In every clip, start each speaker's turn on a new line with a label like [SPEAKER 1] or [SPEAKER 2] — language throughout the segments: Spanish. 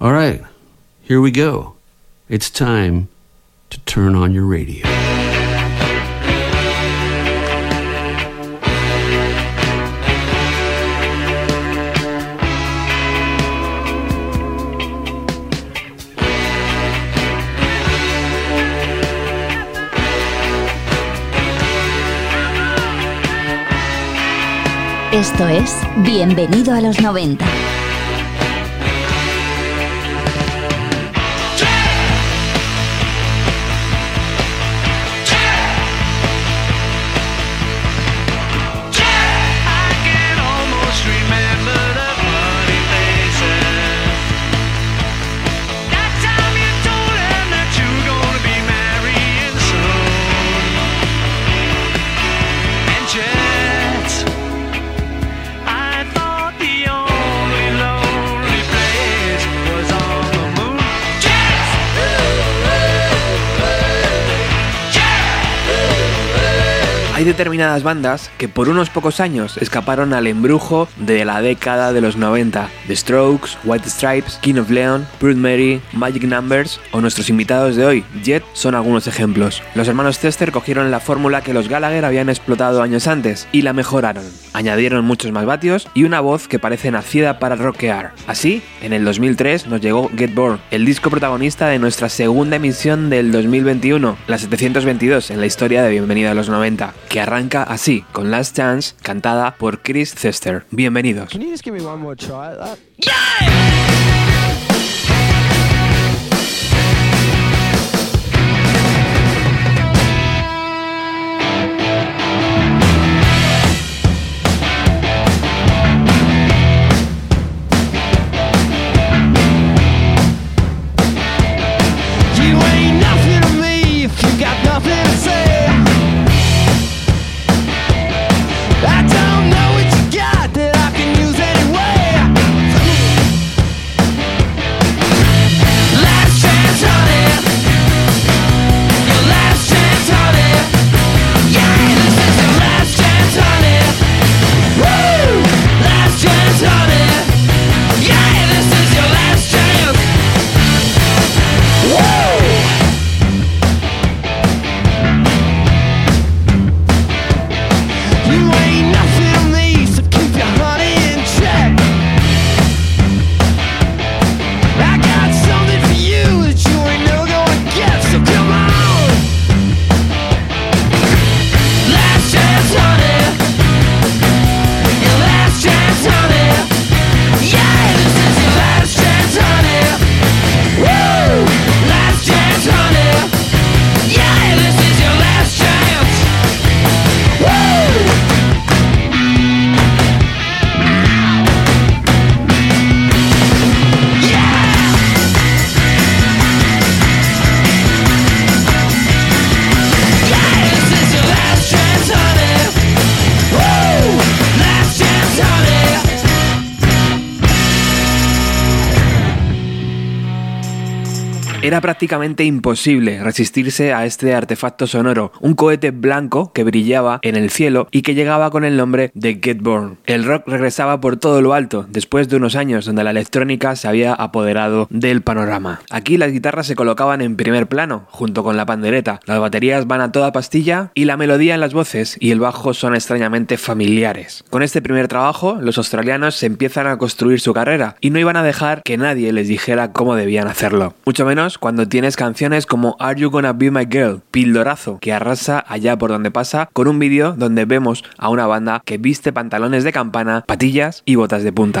[SPEAKER 1] All right, here we go. It's time to turn on your radio.
[SPEAKER 2] Esto es Bienvenido a los 90.
[SPEAKER 3] Determinadas bandas que por unos pocos años escaparon al embrujo de la década de los 90. The Strokes, White Stripes, King of Leon, Brood Mary, Magic Numbers o nuestros invitados de hoy, Jet, son algunos ejemplos. Los hermanos Tester cogieron la fórmula que los Gallagher habían explotado años antes y la mejoraron. Añadieron muchos más vatios y una voz que parece nacida para rockear. Así, en el 2003 nos llegó Get Born, el disco protagonista de nuestra segunda emisión del 2021, la 722 en la historia de Bienvenida a los 90 que arranca así, con Last Chance, cantada por Chris Cester. Bienvenidos. Era prácticamente imposible resistirse a este artefacto sonoro, un cohete blanco que brillaba en el cielo y que llegaba con el nombre de Get Born. El rock regresaba por todo lo alto, después de unos años donde la electrónica se había apoderado del panorama. Aquí las guitarras se colocaban en primer plano, junto con la pandereta, las baterías van a toda pastilla y la melodía en las voces y el bajo son extrañamente familiares. Con este primer trabajo, los australianos se empiezan a construir su carrera y no iban a dejar que nadie les dijera cómo debían hacerlo, mucho menos cuando tienes canciones como Are You Gonna Be My Girl, pildorazo, que arrasa allá por donde pasa, con un vídeo donde vemos a una banda que viste pantalones de campana, patillas y botas de punta.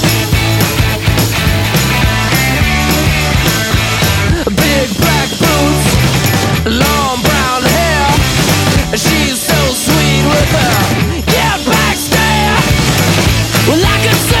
[SPEAKER 4] Big black boots, long brown hair. She's so sweet with her get back stare. Well, I could see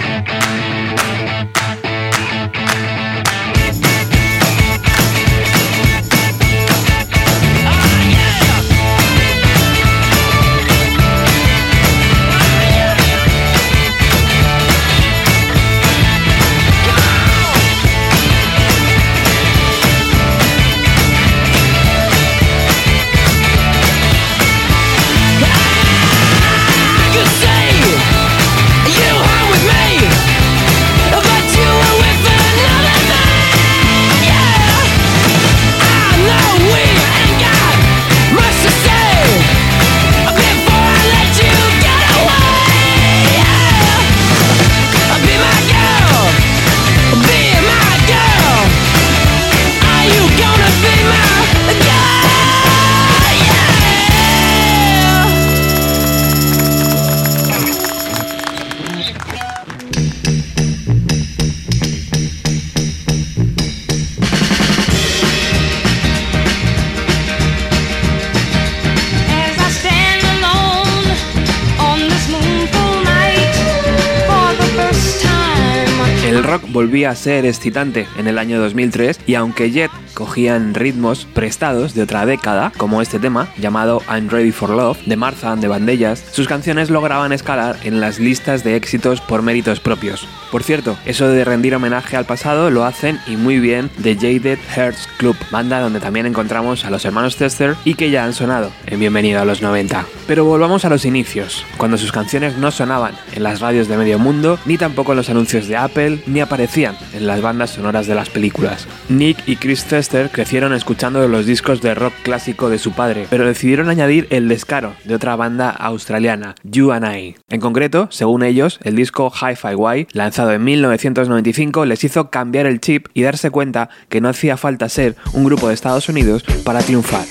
[SPEAKER 3] Volvía ser excitante en el año 2003 y aunque Jet cogían ritmos prestados de otra década, como este tema llamado I'm Ready for Love de Martha and the Bandellas, sus canciones lograban escalar en las listas de éxitos por méritos propios. Por cierto, eso de rendir homenaje al pasado lo hacen y muy bien The Jaded Hearts Club, banda donde también encontramos a los hermanos Tester y que ya han sonado en Bienvenido a los 90. Pero volvamos a los inicios, cuando sus canciones no sonaban en las radios de medio mundo, ni tampoco en los anuncios de Apple, ni aparecían en las bandas sonoras de las películas. Nick y Chris Tester crecieron escuchando los discos de rock clásico de su padre, pero decidieron añadir el descaro de otra banda australiana, You and I. En concreto, según ellos, el disco Hi-Fi Y, lanzado en 1995, les hizo cambiar el chip y darse cuenta que no hacía falta ser un grupo de Estados Unidos para triunfar.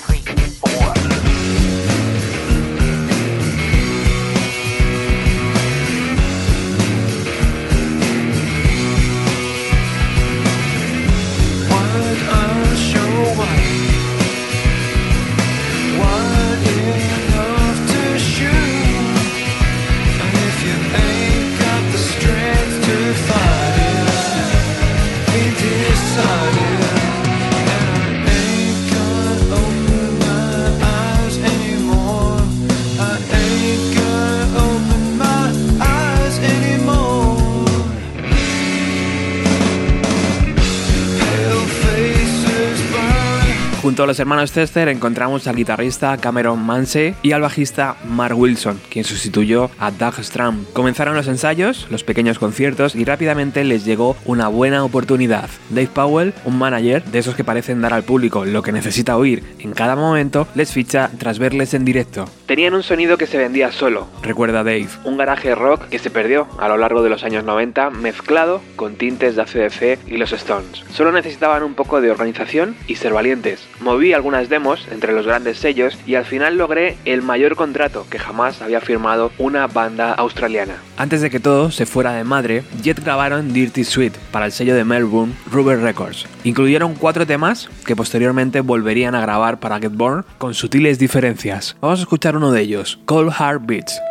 [SPEAKER 3] Los hermanos Tester encontramos al guitarrista Cameron Mansey y al bajista Mark Wilson, quien sustituyó a Doug Stram. Comenzaron los ensayos, los pequeños conciertos y rápidamente les llegó una buena oportunidad. Dave Powell, un manager de esos que parecen dar al público lo que necesita oír en cada momento, les ficha tras verles en directo. Tenían un sonido que se vendía solo, recuerda Dave, un garaje rock que se perdió a lo largo de los años 90 mezclado con tintes de ACDC y los Stones. Solo necesitaban un poco de organización y ser valientes. Moví algunas demos entre los grandes sellos y al final logré el mayor contrato que jamás había firmado una banda australiana. Antes de que todo se fuera de madre, Jet grabaron Dirty Sweet para el sello de Melbourne, Rubber Records. Incluyeron cuatro temas que posteriormente volverían a grabar para Get Born con sutiles diferencias. Vamos a escuchar uno de ellos, Cold Heart Beats.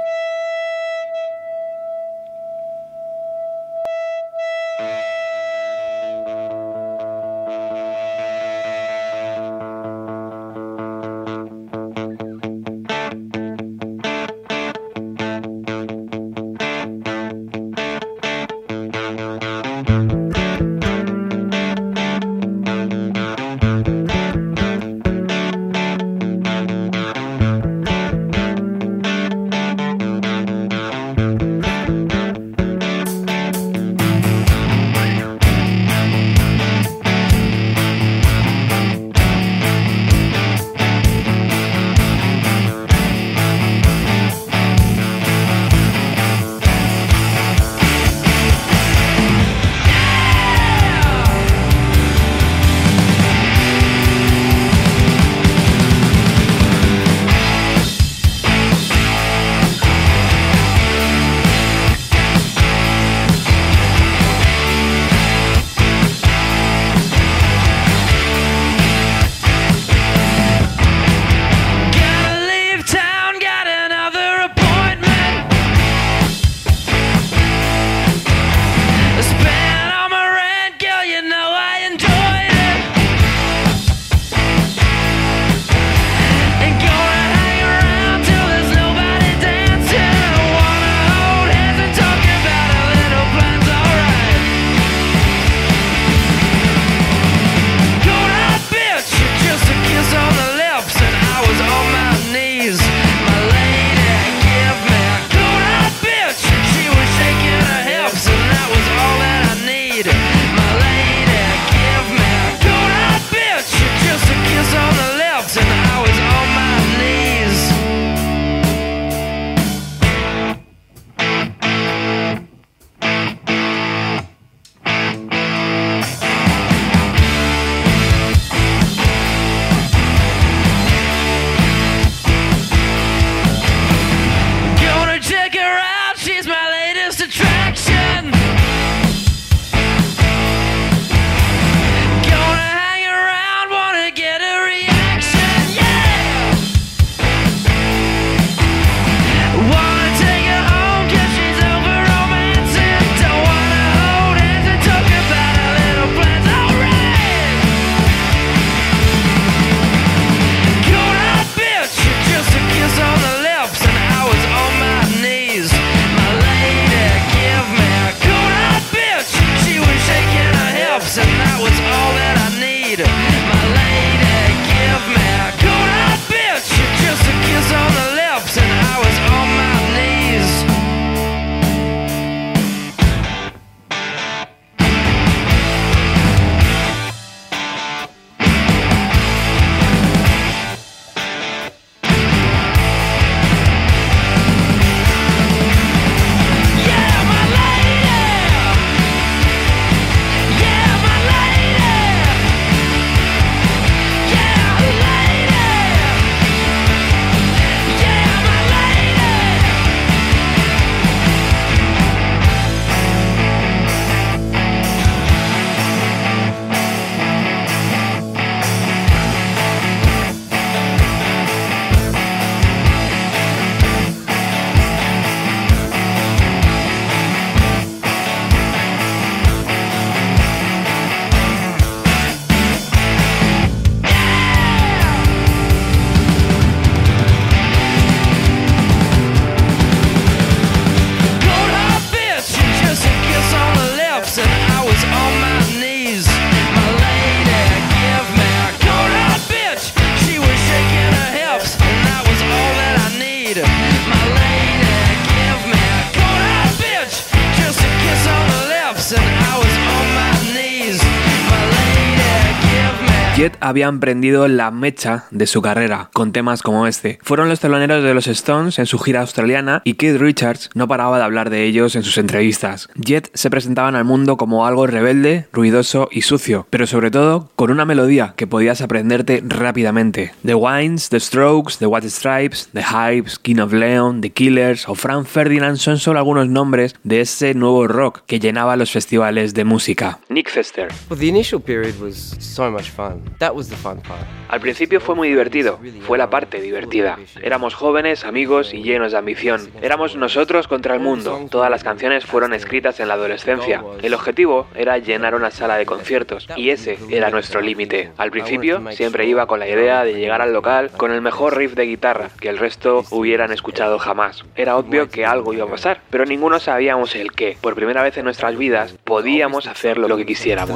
[SPEAKER 3] Habían prendido la mecha de su carrera con temas como este. Fueron los teloneros de los Stones en su gira australiana y Keith Richards no paraba de hablar de ellos en sus entrevistas. Jet se presentaban al mundo como algo rebelde, ruidoso y sucio, pero sobre todo con una melodía que podías aprenderte rápidamente. The Wines, The Strokes, The White Stripes, The Hypes, King of Leon, The Killers o Frank Ferdinand son solo algunos nombres de ese nuevo rock que llenaba los festivales de música. Nick Fester.
[SPEAKER 5] Well, the initial period was so much fun. That was the fun part.
[SPEAKER 3] Al principio fue muy divertido, fue la parte divertida. Éramos jóvenes, amigos y llenos de ambición. Éramos nosotros contra el mundo. Todas las canciones fueron escritas en la adolescencia. El objetivo era llenar una sala de conciertos y ese era nuestro límite. Al principio siempre iba con la idea de llegar al local con el mejor riff de guitarra que el resto hubieran escuchado jamás. Era obvio que algo iba a pasar, pero ninguno sabíamos el qué. Por primera vez en nuestras vidas podíamos hacer lo que quisiéramos.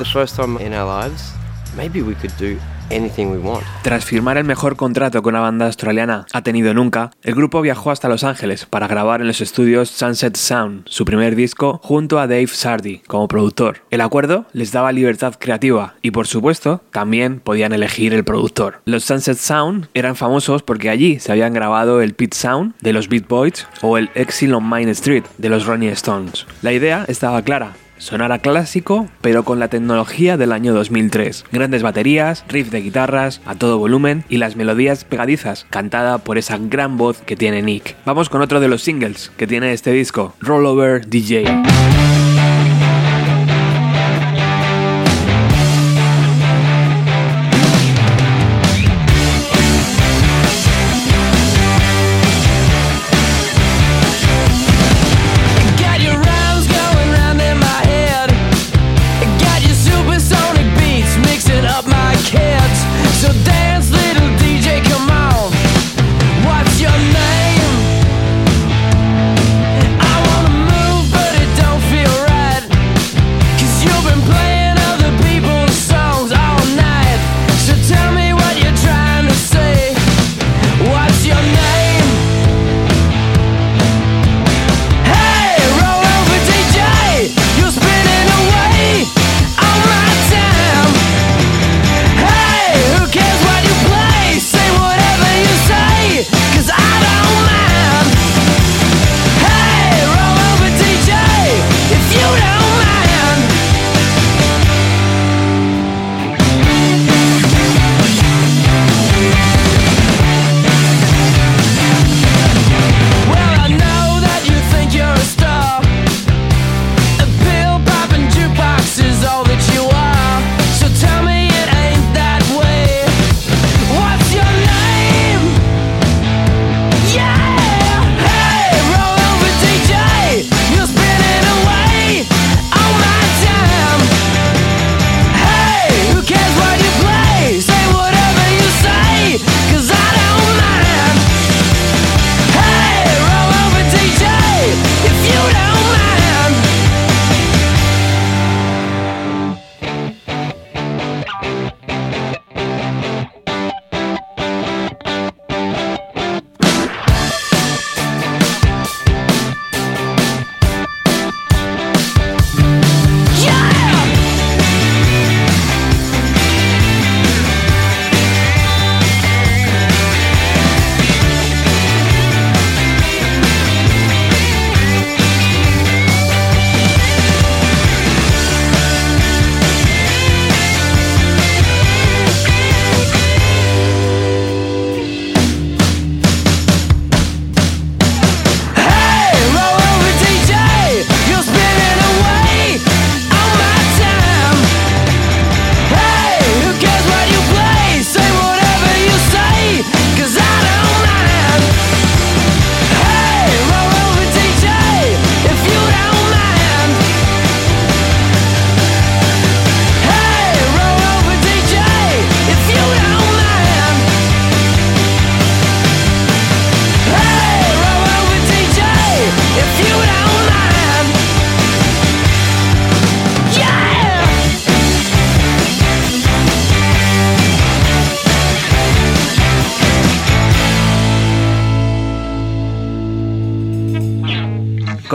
[SPEAKER 5] Maybe we could do anything we want.
[SPEAKER 3] Tras firmar el mejor contrato que una banda australiana ha tenido nunca, el grupo viajó hasta Los Ángeles para grabar en los estudios Sunset Sound, su primer disco, junto a Dave Sardi como productor. El acuerdo les daba libertad creativa y, por supuesto, también podían elegir el productor. Los Sunset Sound eran famosos porque allí se habían grabado el Pit Sound de los Beat Boys o el Exile on Main Street de los Rolling Stones. La idea estaba clara, Sonara clásico, pero con la tecnología del año 2003. Grandes baterías, riff de guitarras a todo volumen y las melodías pegadizas, cantada por esa gran voz que tiene Nick. Vamos con otro de los singles que tiene este disco, Rollover DJ.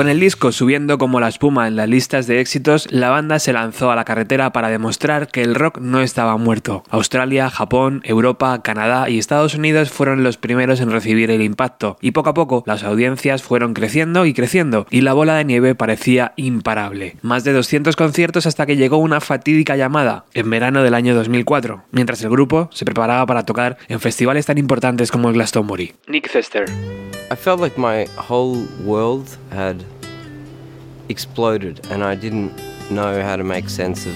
[SPEAKER 3] Con el disco subiendo como la espuma en las listas de éxitos, la banda se lanzó a la carretera para demostrar que el rock no estaba muerto. Australia, Japón, Europa, Canadá y Estados Unidos fueron los primeros en recibir el impacto, y poco a poco las audiencias fueron creciendo y creciendo, y la bola de nieve parecía imparable. Más de 200 conciertos hasta que llegó una fatídica llamada, en verano del año 2004, mientras el grupo se preparaba para tocar en festivales tan importantes como el Glastonbury. Nick Cester.
[SPEAKER 5] I felt like my whole world had exploded and I didn't know how to make sense of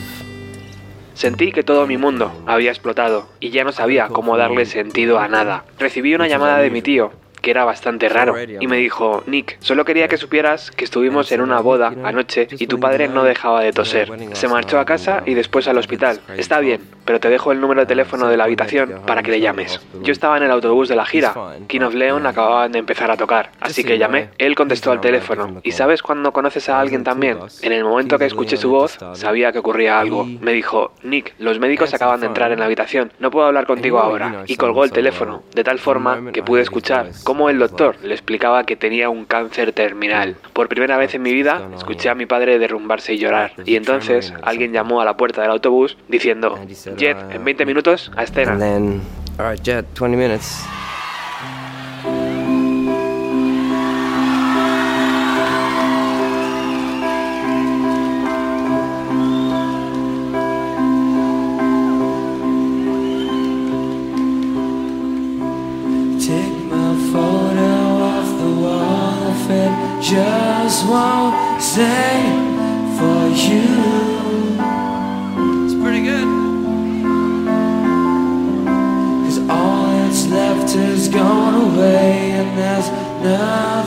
[SPEAKER 3] Sentí que todo mi mundo había explotado y ya no sabía cómo darle sentido a nada. Recibí una llamada de mi tío, que era bastante raro, y me dijo, Nick, solo quería que supieras que estuvimos en una boda anoche y tu padre no dejaba de toser. Se marchó a casa y después al hospital. Está bien, pero te dejo el número de teléfono de la habitación para que le llames. Yo estaba en el autobús de la gira. King of Leon acababan de empezar a tocar, así que llamé. Él contestó al teléfono. ¿Y sabes cuando conoces a alguien también? En el momento que escuché su voz, sabía que ocurría algo. Me dijo, Nick, los médicos acaban de entrar en la habitación. No puedo hablar contigo ahora. Y colgó el teléfono, de tal forma que pude escuchar cómo el doctor le explicaba que tenía un cáncer terminal. Por primera vez en mi vida, escuché a mi padre derrumbarse y llorar. Y entonces alguien llamó a la puerta del autobús diciendo, Jet eh, en 20 minutos a escena.
[SPEAKER 5] And then, all right, Jet, 20 minutes.
[SPEAKER 4] just won't say for you. There's nothing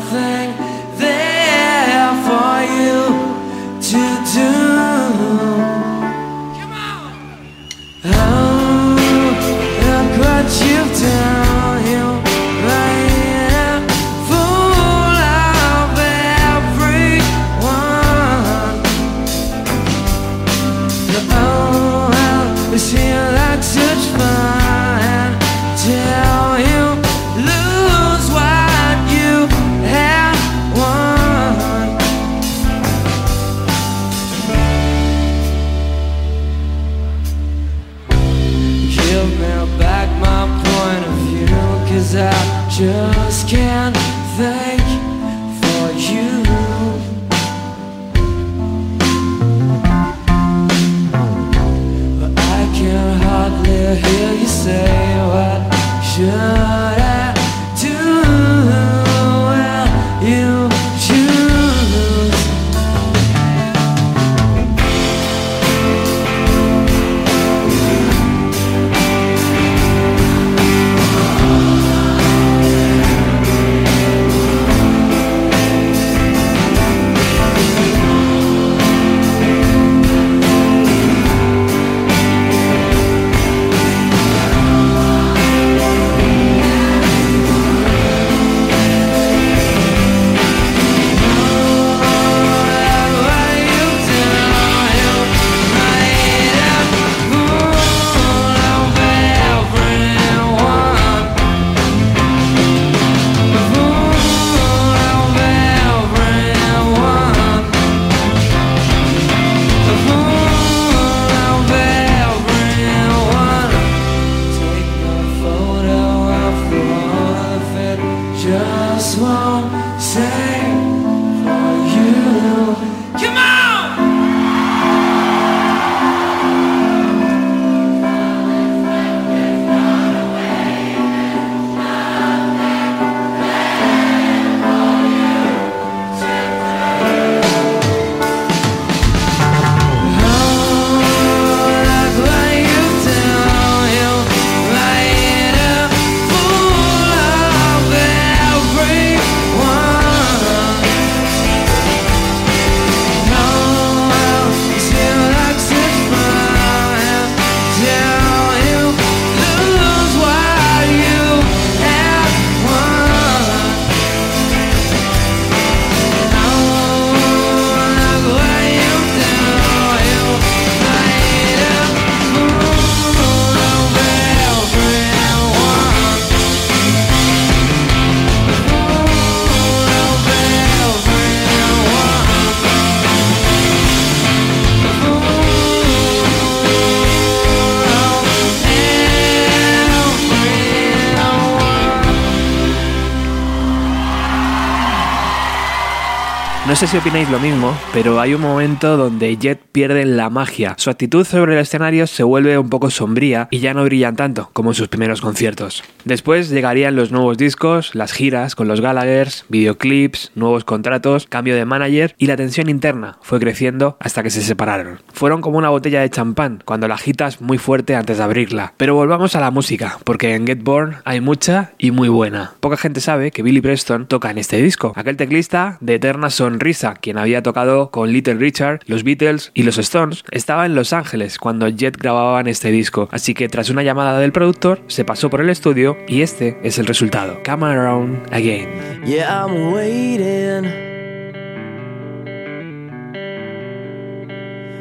[SPEAKER 3] sé si opináis lo mismo, pero hay un momento donde Jet pierde la magia. Su actitud sobre el escenario se vuelve un poco sombría y ya no brillan tanto como en sus primeros conciertos. Después llegarían los nuevos discos, las giras con los Gallaghers, videoclips, nuevos contratos, cambio de manager y la tensión interna fue creciendo hasta que se separaron. Fueron como una botella de champán cuando la agitas muy fuerte antes de abrirla. Pero volvamos a la música, porque en Get Born hay mucha y muy buena. Poca gente sabe que Billy Preston toca en este disco, aquel teclista de eterna sonrisa, quien había tocado con Little Richard, los Beatles y los Stones, estaba en Los Ángeles cuando Jet grababan este disco, así que tras una llamada del productor se pasó por el estudio y este es el resultado. Come Around Again.
[SPEAKER 4] Yeah, I'm waiting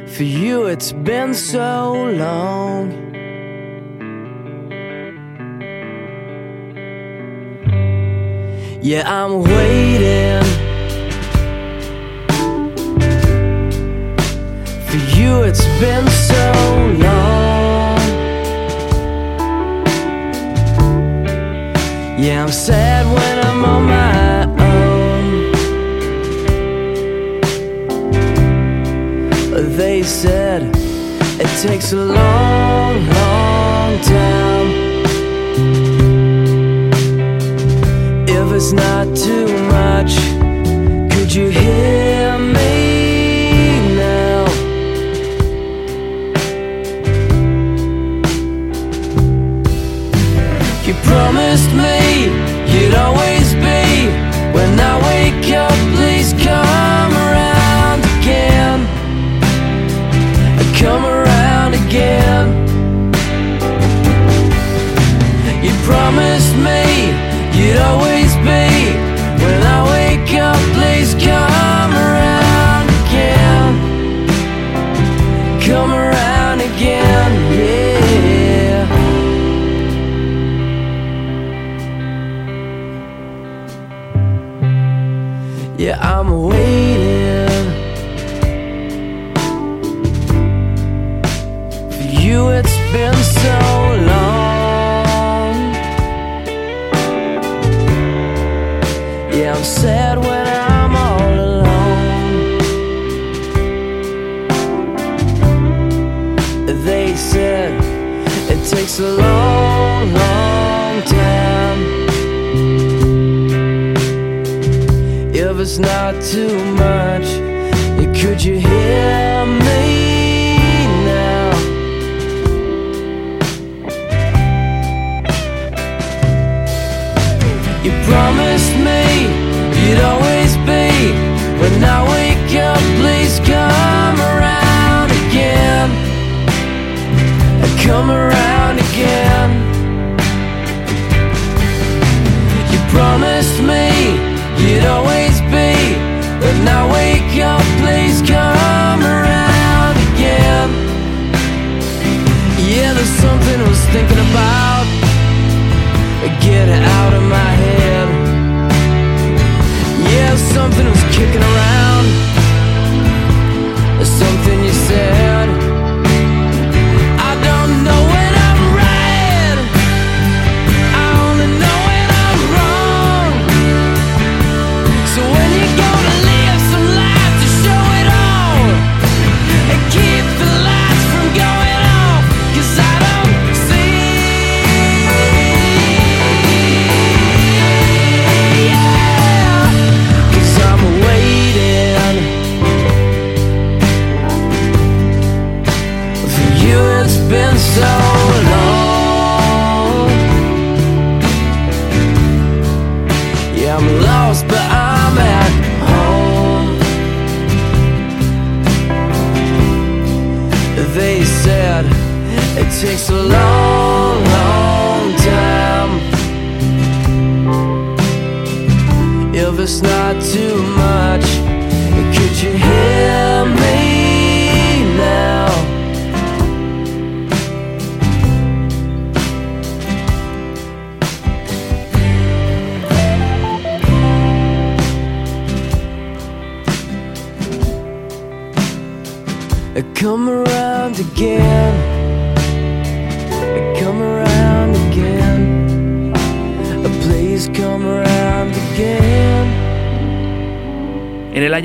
[SPEAKER 4] for you. It's been so long. Yeah, I'm waiting for you. It's been so long. Yeah, I'm sad when I'm on my own. They said it takes a long, long time. If it's not too much, promised me thinking about. Get out of my head. Yeah, something was kicking around.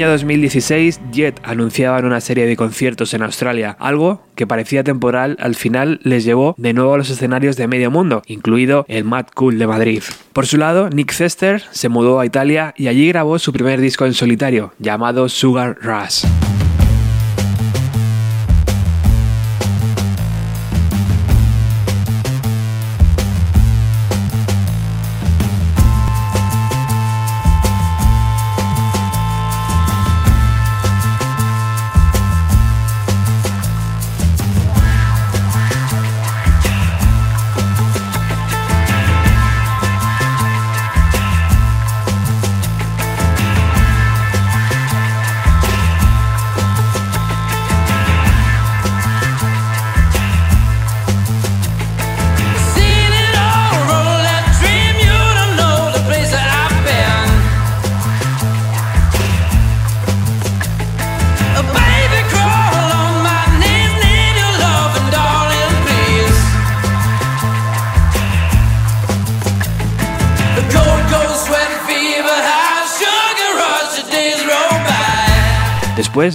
[SPEAKER 3] Año 2016, Jet anunciaban una serie de conciertos en Australia, algo que parecía temporal al final les llevó de nuevo a los escenarios de medio mundo, incluido el Mad Cool de Madrid. Por su lado, Nick Cester se mudó a Italia y allí grabó su primer disco en solitario, llamado Sugar Rush.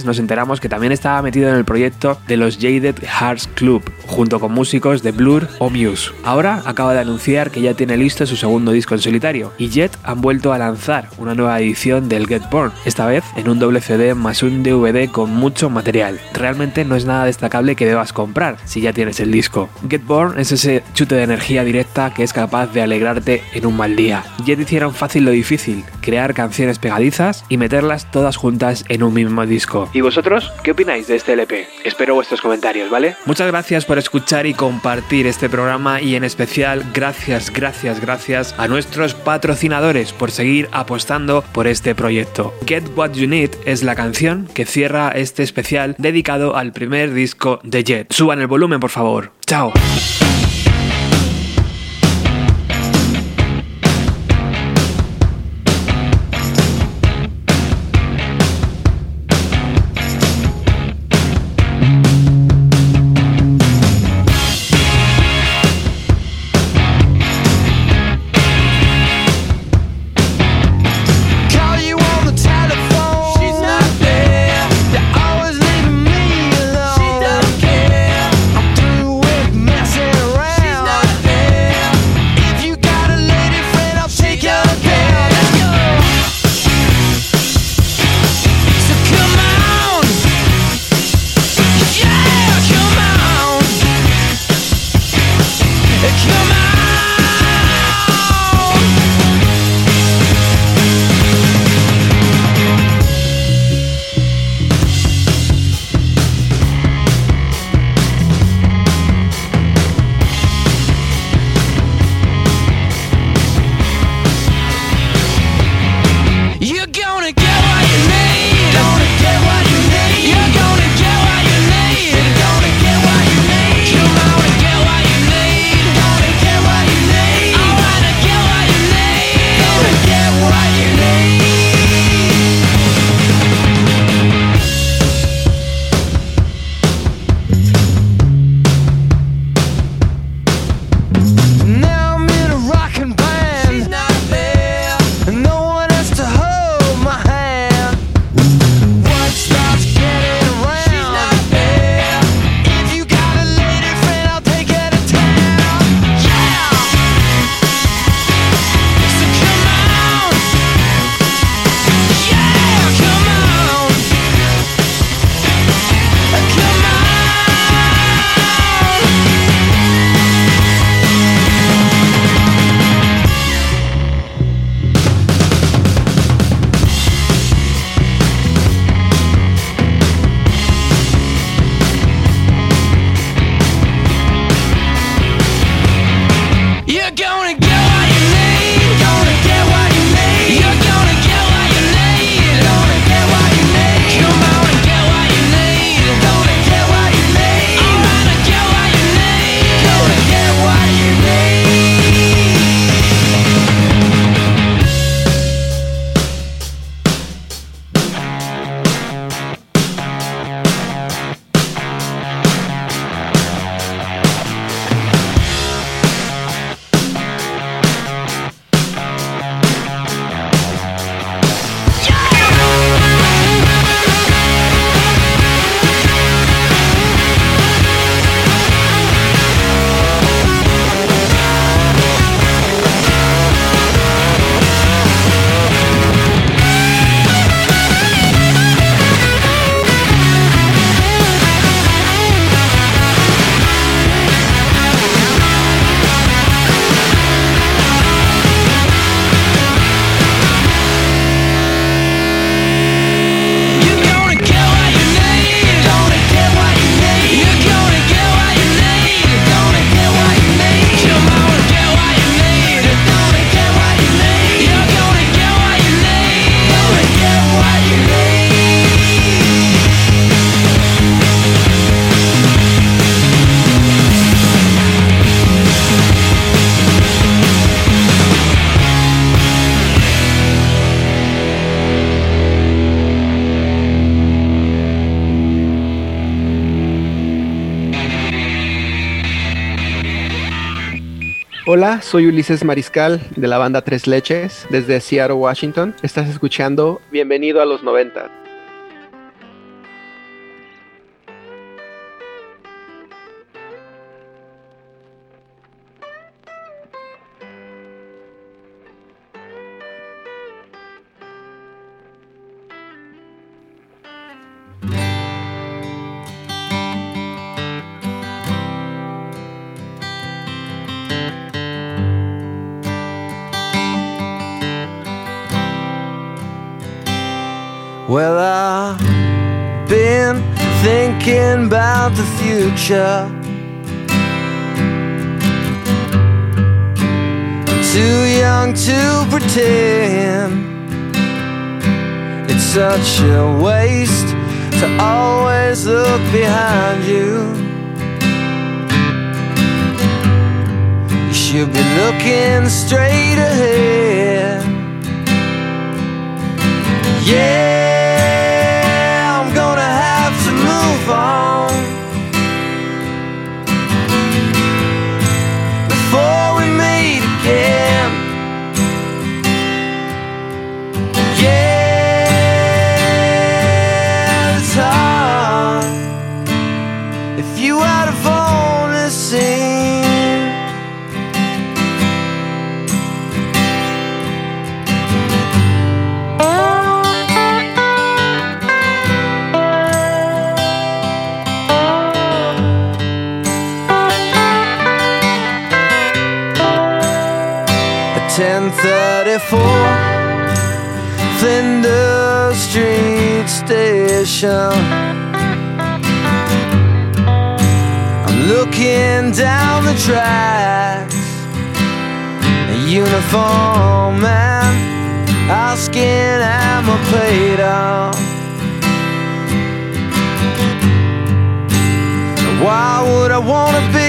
[SPEAKER 3] Nos enteramos que también estaba metido en el proyecto de los Jaded Hearts Club, junto con músicos de Blur o Muse. Ahora acaba de anunciar que ya tiene listo su segundo disco en solitario, y Jet han vuelto a lanzar una nueva edición del Get Born, esta vez en un doble CD más un DVD con mucho material. Realmente no es nada destacable que debas comprar si ya tienes el disco. Get Born es ese chute de energía directa que es capaz de alegrarte en un mal día. Jet hicieron fácil lo difícil, crear canciones pegadizas y meterlas todas juntas en un mismo disco. ¿Y vosotros qué opináis de este LP? Espero vuestros comentarios, ¿vale? Muchas gracias por escuchar y compartir este programa y en especial gracias, gracias, gracias a nuestros patrocinadores por seguir apostando por este proyecto. Get What You Need es la canción que cierra este especial dedicado al primer disco de Jet. Suban el volumen, por favor. Chao.
[SPEAKER 6] Soy Ulises Mariscal de la banda Tres Leches desde Seattle, Washington. Estás escuchando Bienvenido a los 90.
[SPEAKER 2] Well, I've been thinking about the future. Too young to pretend. It's such a waste to always look behind you. You should be looking straight ahead. Yeah, 方。1034 Flinders Street Station. I'm looking down the tracks. A uniform man Asking am I paid off Why would I wanna be